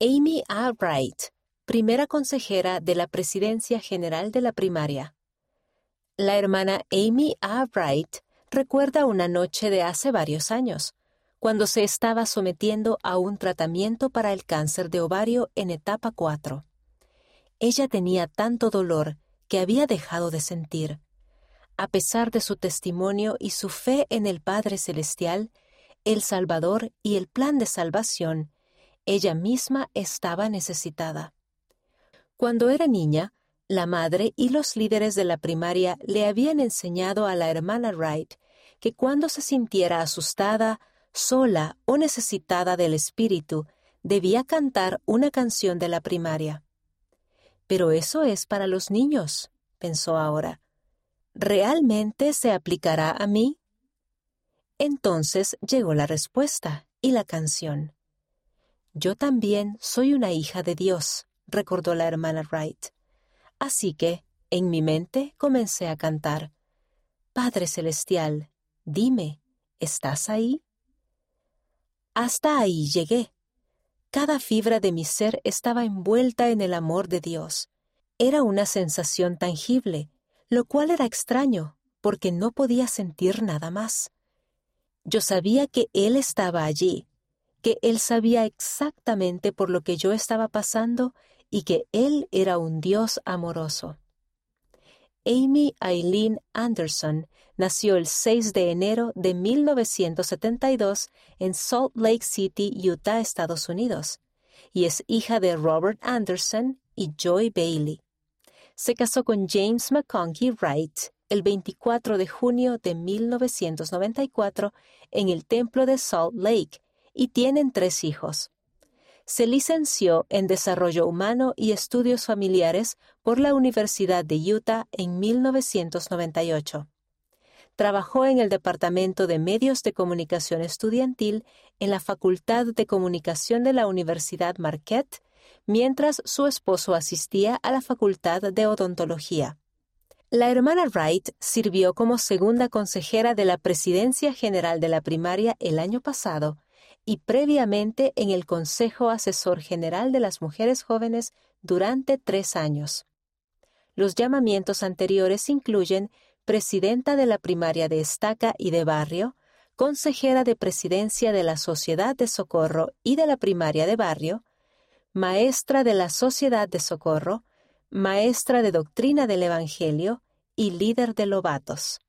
Amy A. Wright, primera consejera de la Presidencia General de la Primaria. La hermana Amy A. Wright recuerda una noche de hace varios años, cuando se estaba sometiendo a un tratamiento para el cáncer de ovario en etapa 4. Ella tenía tanto dolor que había dejado de sentir. A pesar de su testimonio y su fe en el Padre Celestial, el Salvador y el plan de salvación, ella misma estaba necesitada. Cuando era niña, la madre y los líderes de la primaria le habían enseñado a la hermana Wright que cuando se sintiera asustada, sola o necesitada del Espíritu, debía cantar una canción de la primaria. Pero eso es para los niños, pensó ahora. ¿Realmente se aplicará a mí? Entonces llegó la respuesta y la canción. Yo también soy una hija de Dios, recordó la hermana Wright. Así que, en mi mente, comencé a cantar. Padre Celestial, dime, ¿estás ahí? Hasta ahí llegué. Cada fibra de mi ser estaba envuelta en el amor de Dios. Era una sensación tangible, lo cual era extraño, porque no podía sentir nada más. Yo sabía que Él estaba allí, que Él sabía exactamente por lo que yo estaba pasando y que Él era un Dios amoroso. Amy Eileen Anderson nació el 6 de enero de 1972 en Salt Lake City, Utah, Estados Unidos, y es hija de Robert Anderson y Joy Bailey. Se casó con James McConkie Wright el 24 de junio de 1994 en el Templo de Salt Lake y tienen tres hijos. Se licenció en Desarrollo Humano y Estudios Familiares por la Universidad de Utah en 1998. Trabajó en el Departamento de Medios de Comunicación Estudiantil en la Facultad de Comunicación de la Universidad Marquette, mientras su esposo asistía a la Facultad de Odontología. La hermana Wright sirvió como segunda consejera de la Presidencia General de la Primaria el año pasado y previamente en el Consejo Asesor General de las Mujeres Jóvenes durante tres años. Los llamamientos anteriores incluyen presidenta de la primaria de estaca y de barrio, consejera de presidencia de la Sociedad de Socorro y de la primaria de barrio, maestra de la Sociedad de Socorro, maestra de doctrina del Evangelio y líder de lobatos.